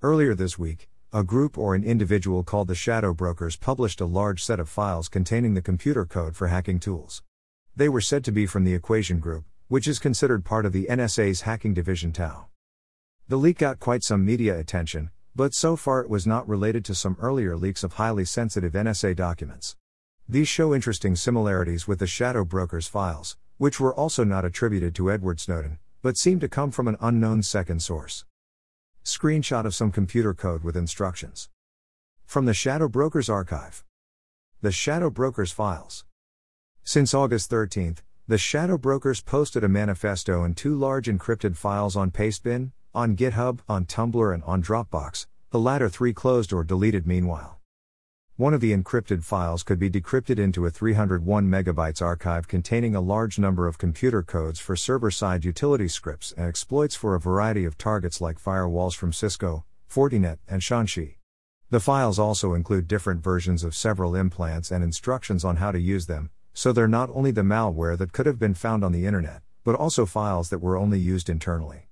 Earlier this week, a group or an individual called the Shadow Brokers published a large set of files containing the computer code for hacking tools. They were said to be from the Equation Group, which is considered part of the NSA's hacking division TAO. The leak got quite some media attention, but so far it was not related to some earlier leaks of highly sensitive NSA documents. These show interesting similarities with the Shadow Brokers files, which were also not attributed to Edward Snowden, but seem to come from an unknown second source. Screenshot of some computer code with instructions. From the Shadow Brokers archive. The Shadow Brokers files. Since August 13, the Shadow Brokers posted a manifesto and two large encrypted files on Pastebin, on GitHub, on Tumblr, and on Dropbox, the latter three closed or deleted meanwhile. One of the encrypted files could be decrypted into a 301 megabytes archive containing a large number of computer codes for server-side utility scripts and exploits for a variety of targets like firewalls from Cisco, Fortinet, and Shaanxi. The files also include different versions of several implants and instructions on how to use them, so they're not only the malware that could have been found on the internet, but also files that were only used internally.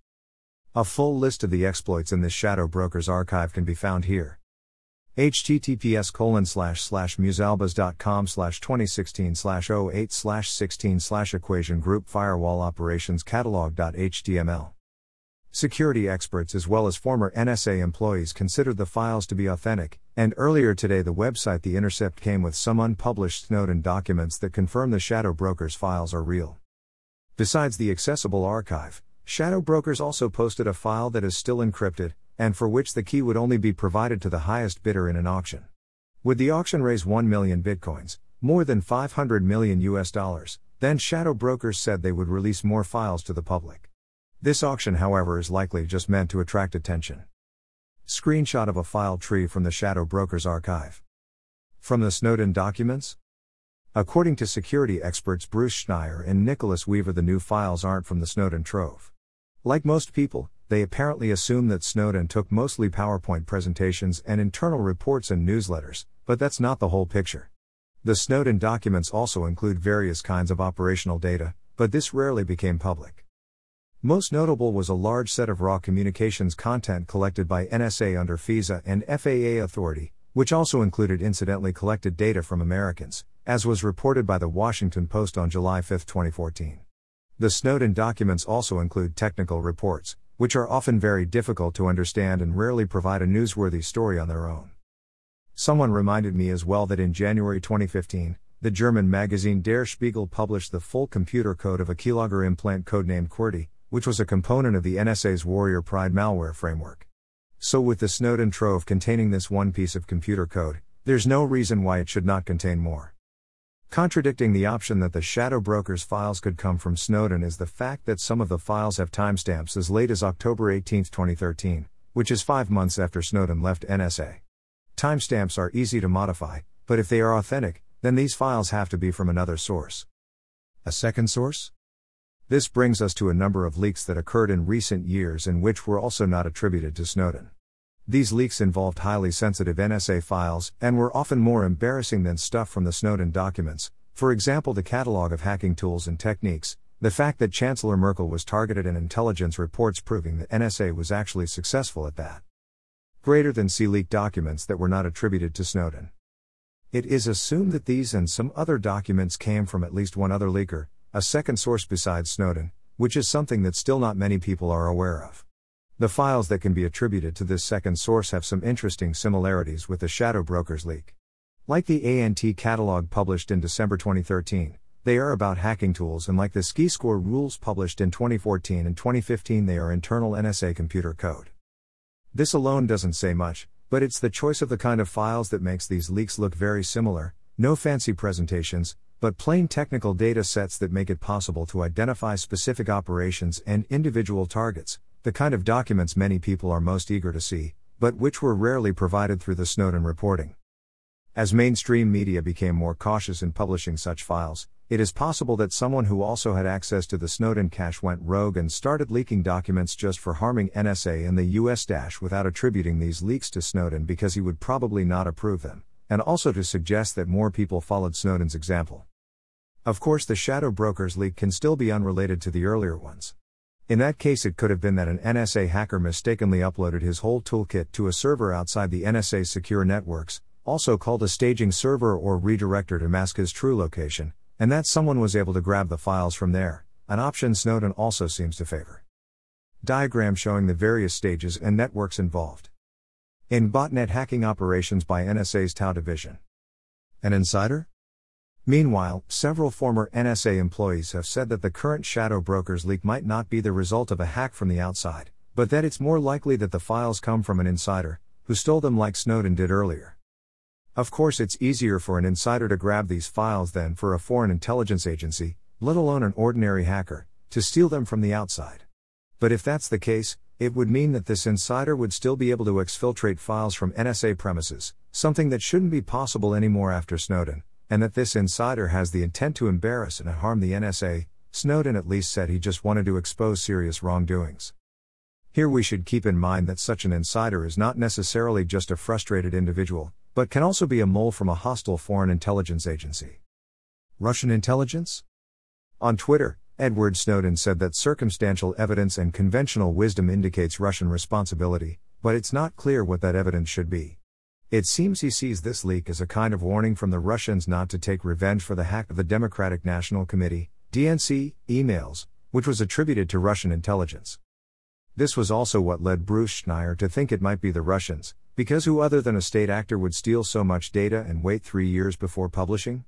A full list of the exploits in this Shadow Brokers archive can be found here https colon slash slash musalbas.com slash 2016 slash 08 slash 16 slash equation group firewall operations catalog.html. Security experts as well as former NSA employees considered the files to be authentic, and earlier today the website The Intercept came with some unpublished Snowden documents that confirm the Shadow Brokers files are real. Besides the accessible archive, Shadow Brokers also posted a file that is still encrypted, and for which the key would only be provided to the highest bidder in an auction. Would the auction raise 1 million bitcoins, more than 500 million US dollars, then shadow brokers said they would release more files to the public. This auction, however, is likely just meant to attract attention. Screenshot of a file tree from the Shadow Brokers archive. From the Snowden documents? According to security experts Bruce Schneier and Nicholas Weaver, the new files aren't from the Snowden trove. Like most people, they apparently assume that Snowden took mostly PowerPoint presentations and internal reports and newsletters, but that's not the whole picture. The Snowden documents also include various kinds of operational data, but this rarely became public. Most notable was a large set of raw communications content collected by NSA under FISA and FAA authority, which also included incidentally collected data from Americans, as was reported by the Washington Post on July 5, 2014. The Snowden documents also include technical reports, which are often very difficult to understand and rarely provide a newsworthy story on their own. Someone reminded me as well that in January 2015, the German magazine Der Spiegel published the full computer code of a keylogger implant codenamed QWERTY, which was a component of the NSA's Warrior Pride malware framework. So, with the Snowden trove containing this one piece of computer code, there's no reason why it should not contain more. Contradicting the option that the shadow broker's files could come from Snowden is the fact that some of the files have timestamps as late as October 18, 2013, which is five months after Snowden left NSA. Timestamps are easy to modify, but if they are authentic, then these files have to be from another source. A second source? This brings us to a number of leaks that occurred in recent years and which were also not attributed to Snowden. These leaks involved highly sensitive NSA files and were often more embarrassing than stuff from the Snowden documents, for example, the catalog of hacking tools and techniques, the fact that Chancellor Merkel was targeted, and intelligence reports proving that NSA was actually successful at that. Greater than C leaked documents that were not attributed to Snowden. It is assumed that these and some other documents came from at least one other leaker, a second source besides Snowden, which is something that still not many people are aware of. The files that can be attributed to this second source have some interesting similarities with the Shadow Brokers leak. Like the ANT catalog published in December 2013, they are about hacking tools, and like the XKeyscore rules published in 2014 and 2015, they are internal NSA computer code. This alone doesn't say much, but it's the choice of the kind of files that makes these leaks look very similar no fancy presentations, but plain technical data sets that make it possible to identify specific operations and individual targets, the kind of documents many people are most eager to see, but which were rarely provided through the Snowden reporting. As mainstream media became more cautious in publishing such files, it is possible that someone who also had access to the Snowden cache went rogue and started leaking documents just for harming NSA and the US Dash without attributing these leaks to Snowden because he would probably not approve them, and also to suggest that more people followed Snowden's example. Of course, the Shadow Brokers leak can still be unrelated to the earlier ones. In that case, it could have been that an NSA hacker mistakenly uploaded his whole toolkit to a server outside the NSA's secure networks, also called a staging server or redirector to mask his true location, and that someone was able to grab the files from there, an option Snowden also seems to favor. Diagram showing the various stages and networks involved. In botnet hacking operations by NSA's TAO division. An insider? Meanwhile, several former NSA employees have said that the current Shadow Brokers leak might not be the result of a hack from the outside, but that it's more likely that the files come from an insider, who stole them like Snowden did earlier. Of course, it's easier for an insider to grab these files than for a foreign intelligence agency, let alone an ordinary hacker, to steal them from the outside. But if that's the case, it would mean that this insider would still be able to exfiltrate files from NSA premises, something that shouldn't be possible anymore after Snowden, and that this insider has the intent to embarrass and harm the NSA, Snowden at least said he just wanted to expose serious wrongdoings. Here we should keep in mind that such an insider is not necessarily just a frustrated individual, but can also be a mole from a hostile foreign intelligence agency. Russian intelligence? On Twitter, Edward Snowden said that circumstantial evidence and conventional wisdom indicates Russian responsibility, but it's not clear what that evidence should be. It seems he sees this leak as a kind of warning from the Russians not to take revenge for the hack of the Democratic National Committee, DNC, emails, which was attributed to Russian intelligence. This was also what led Bruce Schneier to think it might be the Russians, because who other than a state actor would steal so much data and wait three years before publishing?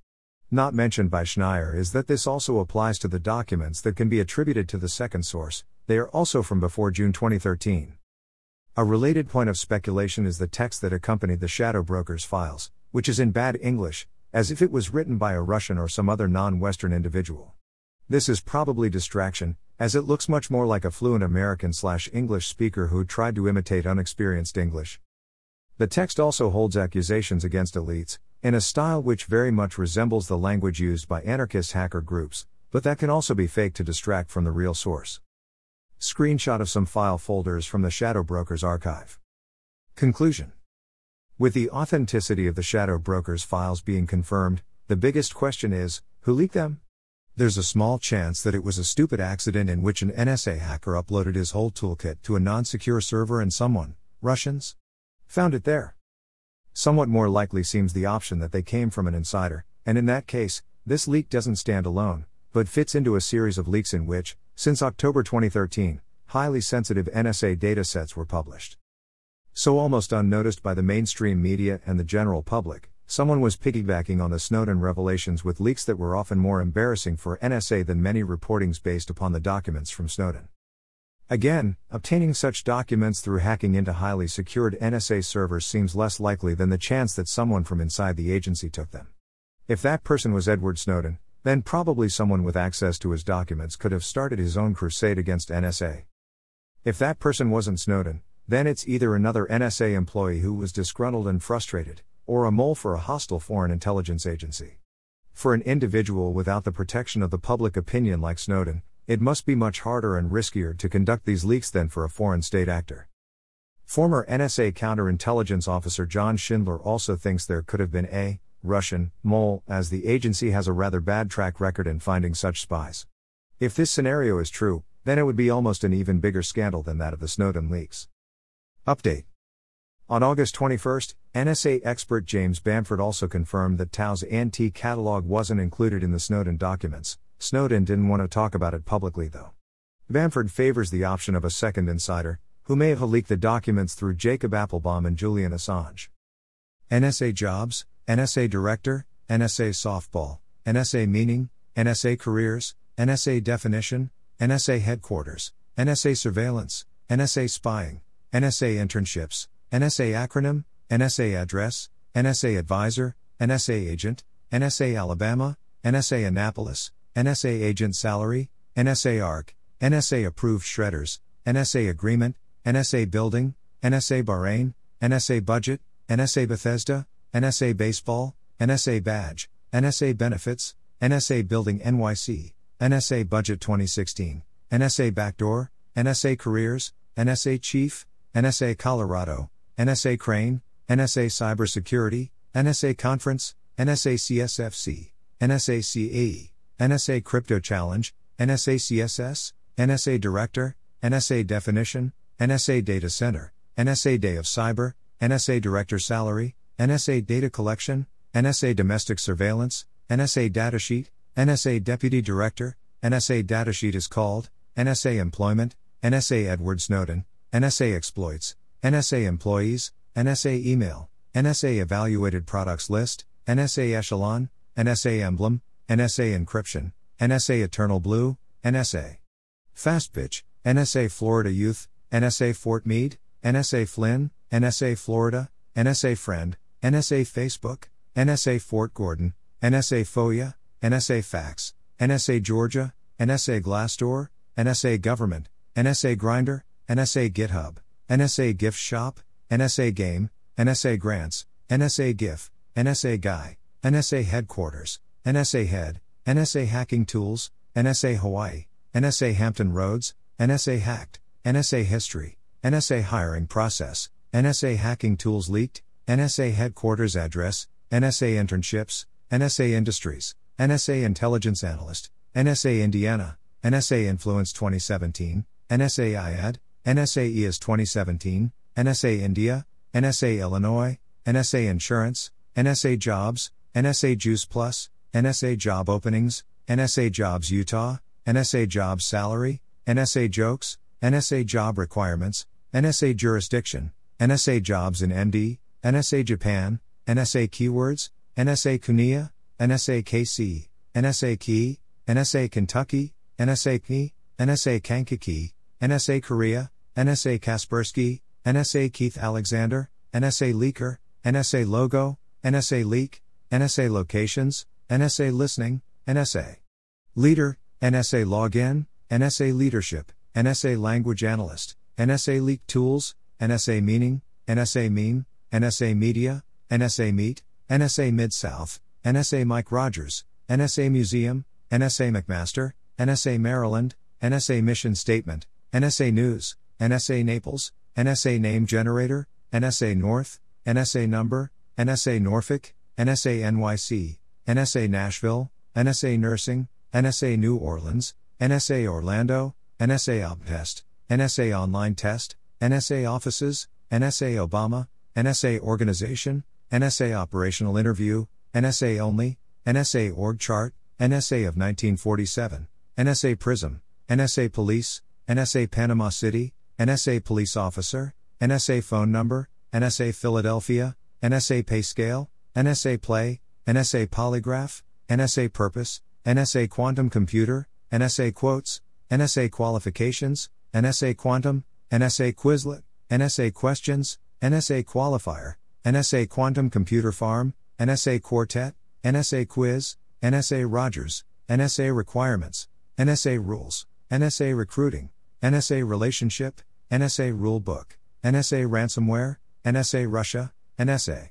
Not mentioned by Schneier is that this also applies to the documents that can be attributed to the second source, they are also from before June 2013. A related point of speculation is the text that accompanied the Shadow Brokers files, which is in bad English, as if it was written by a Russian or some other non Western individual. This is probably distraction, as it looks much more like a fluent American slash English speaker who tried to imitate unexperienced English. The text also holds accusations against elites, in a style which very much resembles the language used by anarchist hacker groups, but that can also be faked to distract from the real source. Screenshot of some file folders from the Shadow Brokers archive. Conclusion With the authenticity of the Shadow Brokers files being confirmed, the biggest question is who leaked them? There's a small chance that it was a stupid accident in which an NSA hacker uploaded his whole toolkit to a non secure server and someone, Russians, found it there. Somewhat more likely seems the option that they came from an insider, and in that case, this leak doesn't stand alone, but fits into a series of leaks in which, since October 2013, highly sensitive NSA datasets were published. So, almost unnoticed by the mainstream media and the general public, someone was piggybacking on the Snowden revelations with leaks that were often more embarrassing for NSA than many reportings based upon the documents from Snowden. Again, obtaining such documents through hacking into highly secured NSA servers seems less likely than the chance that someone from inside the agency took them. If that person was Edward Snowden, then probably someone with access to his documents could have started his own crusade against NSA. If that person wasn't Snowden, then it's either another NSA employee who was disgruntled and frustrated, or a mole for a hostile foreign intelligence agency. For an individual without the protection of the public opinion like Snowden, it must be much harder and riskier to conduct these leaks than for a foreign state actor. Former NSA counterintelligence officer John Schindler also thinks there could have been a Russian, mole, as the agency has a rather bad track record in finding such spies. If this scenario is true, then it would be almost an even bigger scandal than that of the Snowden leaks. Update On August 21, NSA expert James Bamford also confirmed that TAO's ANT catalog wasn't included in the Snowden documents. Snowden didn't want to talk about it publicly though. Bamford favors the option of a second insider, who may have leaked the documents through Jacob Appelbaum and Julian Assange. NSA jobs, NSA Director, NSA Softball, NSA Meaning, NSA Careers, NSA Definition, NSA Headquarters, NSA Surveillance, NSA Spying, NSA Internships, NSA Acronym, NSA Address, NSA Advisor, NSA Agent, NSA Alabama, NSA Annapolis, NSA Agent Salary, NSA ARC, NSA Approved Shredders, NSA Agreement, NSA Building, NSA Bahrain, NSA Budget, NSA Bethesda, NSA Baseball, NSA Badge, NSA Benefits, NSA Building NYC, NSA Budget 2016, NSA Backdoor, NSA Careers, NSA Chief, NSA Colorado, NSA Crane, NSA Cybersecurity, NSA Conference, NSA CSFC, NSA CAE, NSA Crypto Challenge, NSA CSS, NSA Director, NSA Definition, NSA Data Center, NSA Day of Cyber, NSA Director Salary, NSA Data Collection, NSA Domestic Surveillance, NSA Datasheet, NSA Deputy Director, NSA Datasheet is called, NSA Employment, NSA Edward Snowden, NSA Exploits, NSA Employees, NSA Email, NSA Evaluated Products List, NSA Echelon, NSA Emblem, NSA Encryption, NSA Eternal Blue, NSA fast pitch, NSA Florida Youth, NSA Fort Meade, NSA Flynn, NSA Florida, NSA Friend, NSA Facebook, NSA Fort Gordon, NSA FOIA, NSA Fax, NSA Georgia, NSA Glassdoor, NSA Government, NSA Grinder, NSA GitHub, NSA Gift Shop, NSA Game, NSA Grants, NSA GIF, NSA Guy, NSA Headquarters, NSA Head, NSA Hacking Tools, NSA Hawaii, NSA Hampton Roads, NSA Hacked, NSA History, NSA Hiring Process, NSA Hacking Tools Leaked, NSA Headquarters Address, NSA Internships, NSA Industries, NSA Intelligence Analyst, NSA Indiana, NSA Influence 2017, NSA IAD, NSA EAS 2017, NSA India, NSA Illinois, NSA Insurance, NSA Jobs, NSA Juice Plus, NSA Job Openings, NSA Jobs Utah, NSA Jobs Salary, NSA Jokes, NSA Job Requirements, NSA Jurisdiction, NSA Jobs in MD, NSA Japan, NSA Keywords, NSA Kunia, NSA KC, NSA Key, NSA Kentucky, NSA Key, NSA Kankakee, NSA Korea, NSA Kaspersky, NSA Keith Alexander, NSA Leaker, NSA Logo, NSA Leak, NSA Locations, NSA Listening, NSA Leader, NSA Login, NSA Leadership, NSA Language Analyst, NSA Leak Tools, NSA Meaning, NSA Meme, NSA Media, NSA Meet, NSA Mid South, NSA Mike Rogers, NSA Museum, NSA McMaster, NSA Maryland, NSA Mission Statement, NSA News, NSA Naples, NSA Name Generator, NSA North, NSA Number, NSA Norfolk, NSA NYC, NSA Nashville, NSA Nursing, NSA New Orleans, NSA Orlando, NSA OpTest, NSA Online Test, NSA Offices, NSA Obama, NSA Organization, NSA Operational Interview, NSA Only, NSA Org Chart, NSA of 1947, NSA Prism, NSA Police, NSA Panama City, NSA Police Officer, NSA Phone Number, NSA Philadelphia, NSA Pay Scale, NSA Play, NSA Polygraph, NSA Purpose, NSA Quantum Computer, NSA Quotes, NSA Qualifications, NSA Quantum, NSA Quizlet, NSA Questions, NSA Qualifier, NSA Quantum Computer Farm, NSA Quartet, NSA Quiz, NSA Rogers, NSA Requirements, NSA Rules, NSA Recruiting, NSA Relationship, NSA Rulebook, NSA Ransomware, NSA Russia, NSA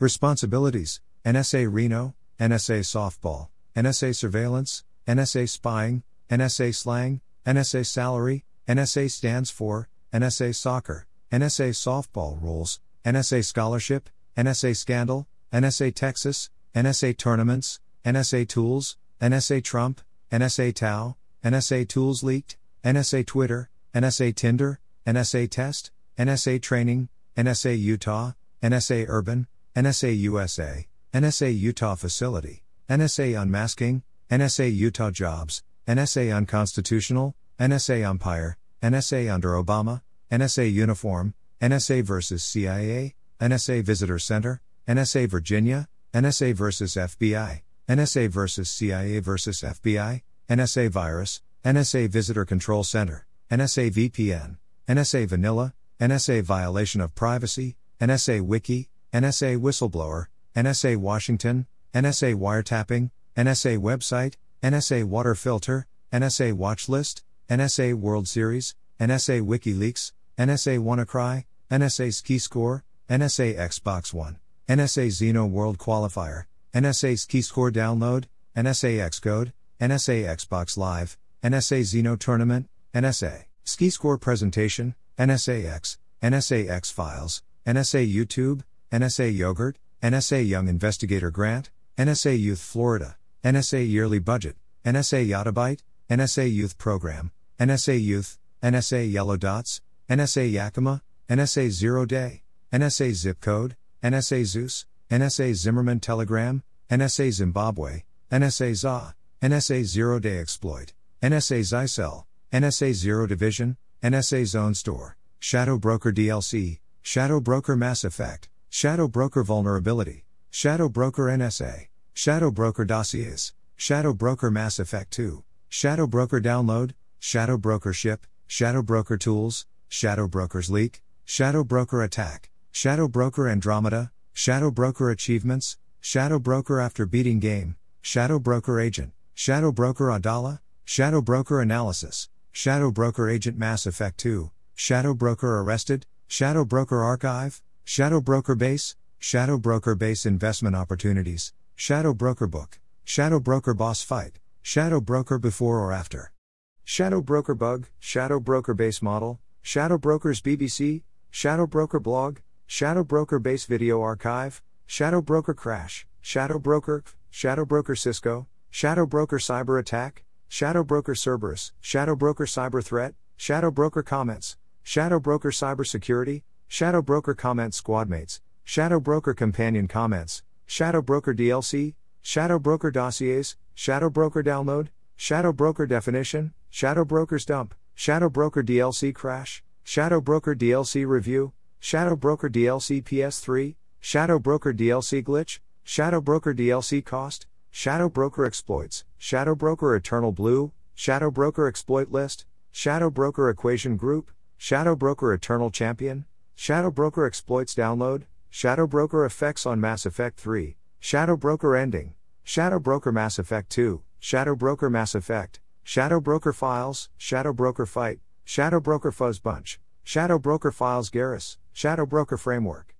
Responsibilities, NSA Reno, NSA Softball, NSA Surveillance, NSA Spying, NSA Slang, NSA Salary, NSA Stands for, NSA Soccer, NSA Softball Rules, NSA Scholarship, NSA Scandal, NSA Texas, NSA Tournaments, NSA Tools, NSA Trump, NSA TAO, NSA Tools Leaked, NSA Twitter, NSA Tinder, NSA Test, NSA Training, NSA Utah, NSA Urban, NSA USA, NSA Utah Facility, NSA Unmasking, NSA Utah Jobs, NSA Unconstitutional, NSA Umpire, NSA Under Obama, NSA Uniform, NSA vs. CIA, NSA Visitor Center, NSA Virginia, NSA vs. FBI, NSA vs. CIA vs. FBI, NSA Virus, NSA Visitor Control Center, NSA VPN, NSA Vanilla, NSA Violation of Privacy, NSA Wiki, NSA Whistleblower, NSA Washington, NSA Wiretapping, NSA Website, NSA Water Filter, NSA Watchlist, NSA World Series, NSA WikiLeaks, NSA WannaCry, NSA XKeyscore, NSA Xbox One, NSA Xeno World Qualifier, NSA XKeyscore Download, NSA Xcode, NSA Xbox Live, NSA Xeno Tournament, NSA XKeyscore Presentation, NSA X, NSA X Files, NSA YouTube, NSA Yogurt, NSA Young Investigator Grant, NSA Youth Florida, NSA Yearly Budget, NSA Yottabyte, NSA Youth Program, NSA Youth, NSA Yellow Dots, NSA Yakima, NSA Zero Day, NSA Zip Code, NSA Zeus, NSA Zimmerman Telegram, NSA Zimbabwe, NSA ZA, NSA Zero Day Exploit, NSA Zycel, NSA Zero Division, NSA Zone Store, Shadow Broker DLC, Shadow Broker Mass Effect, Shadow Broker Vulnerability, Shadow Broker NSA, Shadow Broker Dossiers, Shadow Broker Mass Effect 2, Shadow Broker Download, Shadow Broker Ship, Shadow Broker Tools, Shadow Broker's Leak, Shadow Broker Attack, Shadow Broker Andromeda, Shadow Broker Achievements, Shadow Broker After Beating Game, Shadow Broker Agent, Shadow Broker Adala, Shadow Broker Analysis, Shadow Broker Agent Mass Effect 2, Shadow Broker Arrested, Shadow Broker Archive, Shadow Broker Base, Shadow Broker Base Investment Opportunities, Shadow Broker Book, Shadow Broker Boss Fight, Shadow Broker Before or After. Shadow Broker Bug, Shadow Broker Base Model, Shadow Brokers BBC, Shadow Broker Blog, Shadow Broker Base Video Archive, Shadow Broker Crash, Shadow Broker, Shadow Broker Cisco, Shadow Broker Cyber Attack, Shadow Broker Cerberus, Shadow Broker Cyber Threat, Shadow Broker Comments, Shadow Broker Cyber Security, Shadow Broker Comments Squadmates, Shadow Broker Companion Comments, Shadow Broker DLC, Shadow Broker Dossiers, Shadow Broker Download, Shadow Broker Definition, Shadow Broker's Dump, Shadow Broker DLC Crash, Shadow Broker DLC Review, Shadow Broker DLC PS3, Shadow Broker DLC Glitch, Shadow Broker DLC Cost, Shadow Broker Exploits, Shadow Broker Eternal Blue, Shadow Broker Exploit List, Shadow Broker Equation Group, Shadow Broker Eternal Champion, Shadow Broker Exploits Download, Shadow Broker Effects on Mass Effect 3, Shadow Broker Ending, Shadow Broker Mass Effect 2, Shadow Broker Mass Effect, Shadow Broker Files, Shadow Broker Fight, Shadow Broker FuzzBunch, Shadow Broker Files Garrus, Shadow Broker Framework,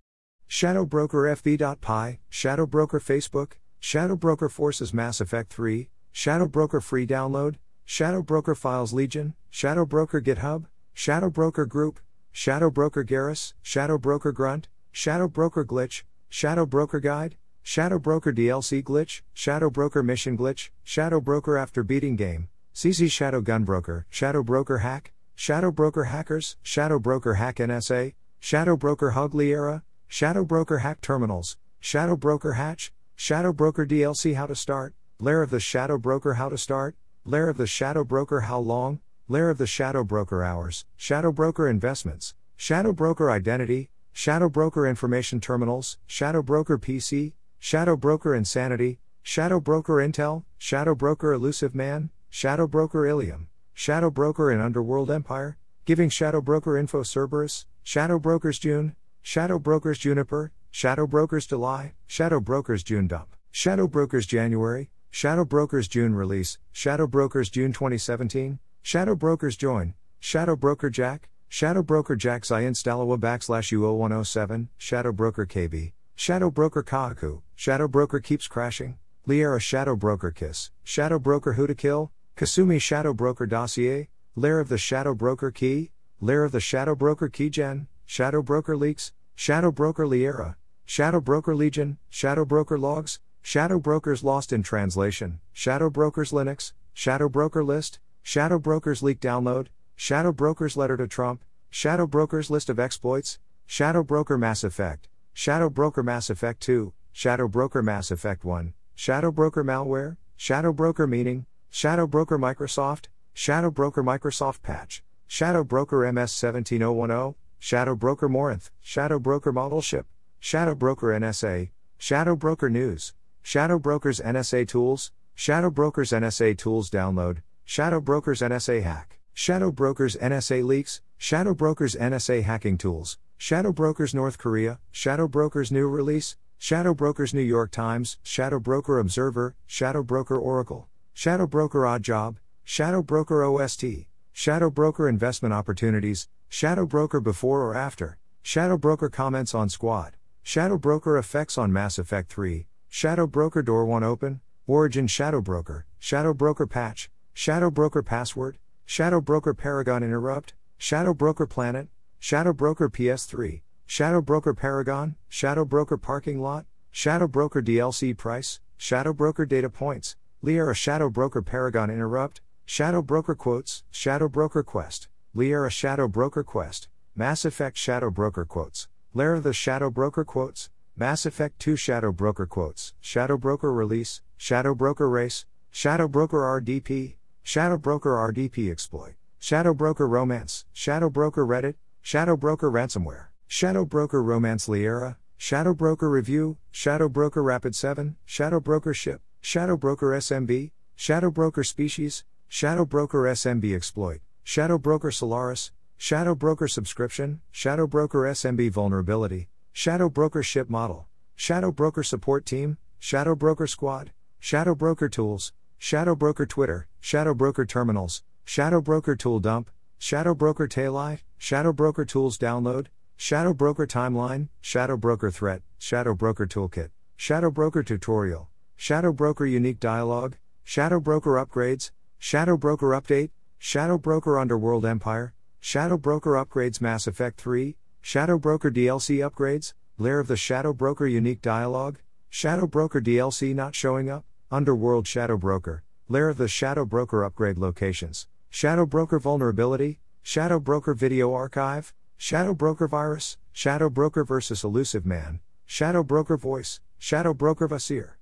Shadow Broker FB.py, Shadow Broker Facebook, Shadow Broker Forces Mass Effect 3, Shadow Broker Free Download, Shadow Broker Files Legion, Shadow Broker GitHub, Shadow Broker Group, Shadow Broker Garrus, Shadow Broker Grunt, Shadow Broker Glitch, Shadow Broker Guide, Shadow Broker DLC Glitch, Shadow Broker Mission Glitch, Shadow Broker After Beating Game, CC Shadow Gun Broker, Shadow Broker Hack, Shadow Broker Hackers, Shadow Broker Hack NSA, Shadow Broker Hug Liara, Shadow Broker Hack Terminals, Shadow Broker Hatch, Shadow Broker DLC How to Start, Lair of the Shadow Broker How to Start, Lair of the Shadow Broker How Long, Lair of the Shadow Broker Hours, Shadow Broker Investments, Shadow Broker Identity, Shadow Broker Information Terminals, Shadow Broker PC, Shadow Broker Insanity, Shadow Broker Intel, Shadow Broker Illusive Man, Shadow Broker Ilium, Shadow Broker in Underworld Empire, Giving Shadow Broker Info Cerberus, Shadow Brokers June, Shadow Brokers Juniper, Shadow Brokers July, Shadow Brokers June Dump, Shadow Brokers January, Shadow Brokers June Release, Shadow Brokers June 2017, Shadow Brokers Join, Shadow Broker Jack, Shadow Broker Jack Installawa backslash U0107, Shadow Broker KB, Shadow Broker Kahaku, Shadow Broker Keeps Crashing, Liara Shadow Broker Kiss, Shadow Broker Who to Kill, Kasumi Shadow Broker Dossier, Lair of the Shadow Broker Key, Lair of the Shadow Broker Keygen, Shadow Broker Leaks, Shadow Broker Liara, Shadow Broker Legion, Shadow Broker Logs, Shadow Brokers Lost in Translation, Shadow Brokers Linux, Shadow Broker List, Shadow Brokers Leak Download, Shadow Brokers Letter to Trump, Shadow Brokers List of Exploits, Shadow Broker Mass Effect, Shadow Broker Mass Effect 2, Shadow Broker Mass Effect 1, Shadow Broker Malware, Shadow Broker Meaning, Shadow Broker Microsoft, Shadow Broker Microsoft Patch, Shadow Broker MS 17010, Shadow Broker Morinth, Shadow Broker Model Ship, Shadow Broker NSA, Shadow Broker News, Shadow Brokers NSA Tools, Shadow Brokers NSA Tools Download, Shadow Brokers NSA Hack, Shadow Brokers NSA Leaks, Shadow Brokers NSA Hacking Tools, Shadow Brokers North Korea, Shadow Brokers New Release, Shadow Brokers New York Times, Shadow Broker Observer, Shadow Broker Oracle, Shadow Broker Odd Job, Shadow Broker OST, Shadow Broker Investment Opportunities, Shadow Broker Before or After, Shadow Broker Comments on Squad, Shadow Broker Effects on Mass Effect 3, Shadow Broker Door 1 Open, Origin Shadow Broker, Shadow Broker Patch, Shadow Broker Password, Shadow Broker Paragon Interrupt, Shadow Broker Planet, Shadow Broker PS3, Shadow Broker Paragon, Shadow Broker Parking Lot, Shadow Broker DLC Price, Shadow Broker Data Points, Liara Shadow Broker Paragon Interrupt, Shadow Broker Quotes, Shadow Broker Quest, Liara Shadow Broker Quest, Mass Effect Shadow Broker Quotes, Lara the Shadow Broker Quotes, Mass Effect 2 Shadow Broker Quotes, Shadow Broker Release, Shadow Broker Race, Shadow Broker RDP, Shadow Broker RDP Exploit, Shadow Broker Romance, Shadow Broker Reddit, Shadow Broker Ransomware, Shadow Broker Romance Liara, Shadow Broker Review, Shadow Broker Rapid 7, Shadow Broker Ship, Shadow Broker SMB, Shadow Broker Species, Shadow Broker SMB Exploit, Shadow Broker Solaris, Shadow Broker Subscription, Shadow Broker SMB Vulnerability, Shadow Broker Ship Model, Shadow Broker Support Team, Shadow Broker Squad, Shadow Broker Tools, Shadow Broker Twitter, Shadow Broker Terminals, Shadow Broker Tool Dump, Shadow Broker Taillight, Shadow Broker Tools Download, Shadow Broker Timeline, Shadow Broker Threat, Shadow Broker Toolkit, Shadow Broker Tutorial, Shadow Broker Unique Dialog, Shadow Broker Upgrades, Shadow Broker Update, Shadow Broker Underworld Empire, Shadow Broker Upgrades Mass Effect 3, Shadow Broker DLC Upgrades, Lair of the Shadow Broker Unique Dialogue, Shadow Broker DLC not showing up, Underworld Shadow Broker, Lair of the Shadow Broker Upgrade Locations, Shadow Broker Vulnerability, Shadow Broker Video Archive, Shadow Broker Virus, Shadow Broker vs. Illusive Man, Shadow Broker Voice, Shadow Broker Vasir.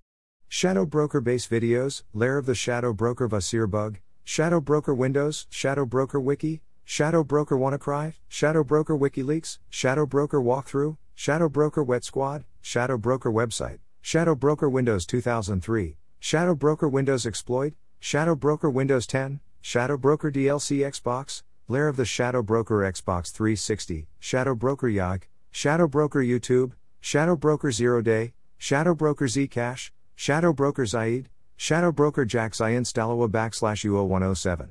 Shadow Broker Base Videos, Lair of the Shadow Broker Vasir Bug, Shadow Broker Windows, Shadow Broker Wiki, Shadow Broker WannaCry, Shadow Broker WikiLeaks, Shadow Broker Walkthrough, Shadow Broker Wet Squad, Shadow Broker Website, Shadow Broker Windows 2003, Shadow Broker Windows Exploit, Shadow Broker Windows 10, Shadow Broker DLC Xbox, Lair of the Shadow Broker Xbox 360, Shadow Broker Yahg, Shadow Broker YouTube, Shadow Broker Zero Day, Shadow Broker Zcash, Shadow Broker Zaeed, Shadow Broker Jack Zayin Stalowa backslash UO107.